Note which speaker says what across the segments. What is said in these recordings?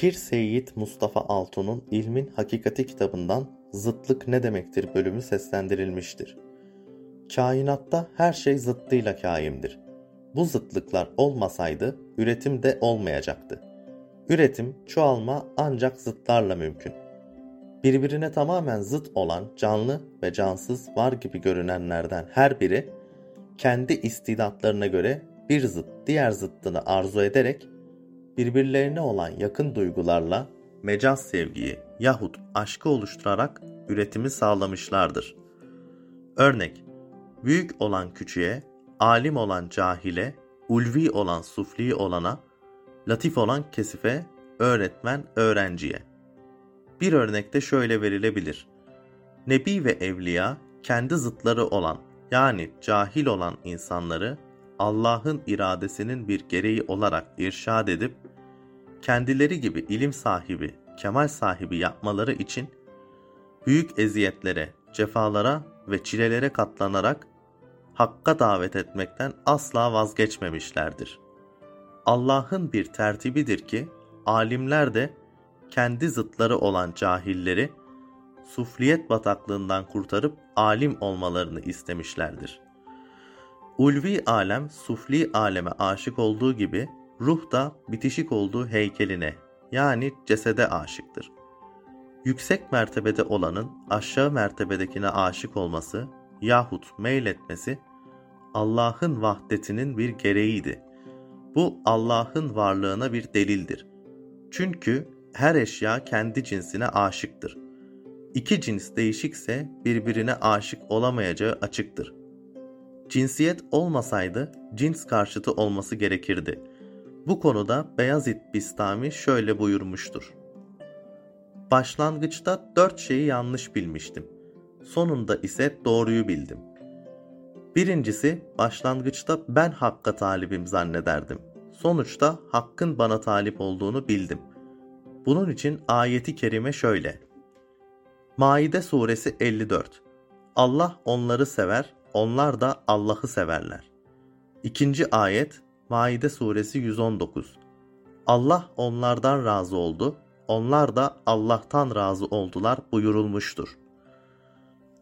Speaker 1: Pir Seyyid Mustafa Altun'un İlmin Hakikati kitabından Zıtlık Ne Demektir bölümü seslendirilmiştir. Kainatta her şey zıttıyla kaimdir. Bu zıtlıklar olmasaydı üretim de olmayacaktı. Üretim, çoğalma ancak zıtlarla mümkün. Birbirine tamamen zıt olan canlı ve cansız var gibi görünenlerden her biri kendi istidatlarına göre bir zıt diğer zıttını arzu ederek birbirlerine olan yakın duygularla mecaz sevgiyi yahut aşkı oluşturarak üretimi sağlamışlardır. Örnek, büyük olan küçüğe, alim olan cahile, ulvi olan sufli olana, latif olan kesife, öğretmen öğrenciye. Bir örnekte şöyle verilebilir. Nebi ve evliya kendi zıtları olan yani cahil olan insanları Allah'ın iradesinin bir gereği olarak irşad edip kendileri gibi ilim sahibi, kemal sahibi yapmaları için büyük eziyetlere, cefalara ve çilelere katlanarak hakka davet etmekten asla vazgeçmemişlerdir. Allah'ın bir tertibidir ki alimler de kendi zıtları olan cahilleri sufliyet bataklığından kurtarıp alim olmalarını istemişlerdir. Ulvi alem sufli aleme aşık olduğu gibi ruh da bitişik olduğu heykeline yani cesede aşıktır. Yüksek mertebede olanın aşağı mertebedekine aşık olması yahut meyletmesi Allah'ın vahdetinin bir gereğiydi. Bu Allah'ın varlığına bir delildir. Çünkü her eşya kendi cinsine aşıktır. İki cins değişikse birbirine aşık olamayacağı açıktır. Cinsiyet olmasaydı cins karşıtı olması gerekirdi. Bu konuda Beyazıt Bistami şöyle buyurmuştur. Başlangıçta dört şeyi yanlış bilmiştim. Sonunda ise doğruyu bildim. Birincisi başlangıçta ben hakka talibim zannederdim. Sonuçta hakkın bana talip olduğunu bildim. Bunun için ayeti kerime şöyle. Maide suresi 54. Allah onları sever, onlar da Allah'ı severler. İkinci ayet Maide suresi 119. Allah onlardan razı oldu, onlar da Allah'tan razı oldular buyurulmuştur.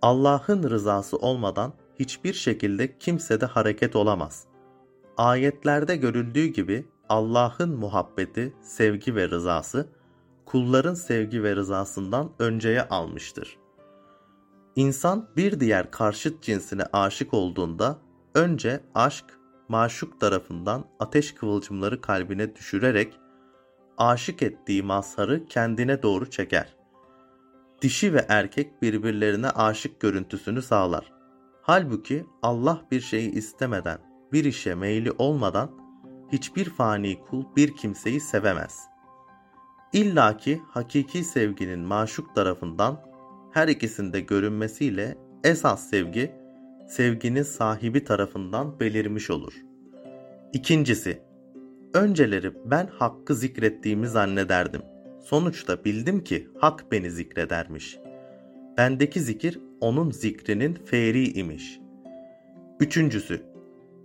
Speaker 1: Allah'ın rızası olmadan hiçbir şekilde kimsede hareket olamaz. Ayetlerde görüldüğü gibi Allah'ın muhabbeti, sevgi ve rızası kulların sevgi ve rızasından önceye almıştır. İnsan bir diğer karşıt cinsine aşık olduğunda önce aşk maşuk tarafından ateş kıvılcımları kalbine düşürerek aşık ettiği mazharı kendine doğru çeker. Dişi ve erkek birbirlerine aşık görüntüsünü sağlar. Halbuki Allah bir şeyi istemeden, bir işe meyli olmadan hiçbir fani kul bir kimseyi sevemez. İlla ki hakiki sevginin maşuk tarafından her ikisinde görünmesiyle esas sevgi, sevginin sahibi tarafından belirmiş olur. İkincisi, önceleri ben hakkı zikrettiğimi zannederdim. Sonuçta bildim ki hak beni zikredermiş. Bendeki zikir onun zikrinin feeri imiş. Üçüncüsü,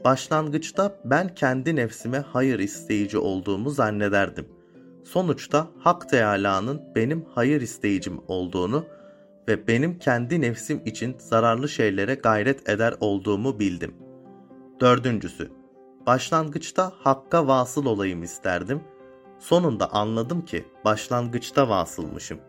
Speaker 1: başlangıçta ben kendi nefsime hayır isteyici olduğumu zannederdim. Sonuçta Hak Teâlâ'nın benim hayır isteyicim olduğunu ve benim kendi nefsim için zararlı şeylere gayret eder olduğumu bildim. Dördüncüsü, başlangıçta Hakk'a vasıl olayım isterdim. Sonunda anladım ki başlangıçta vasılmışım.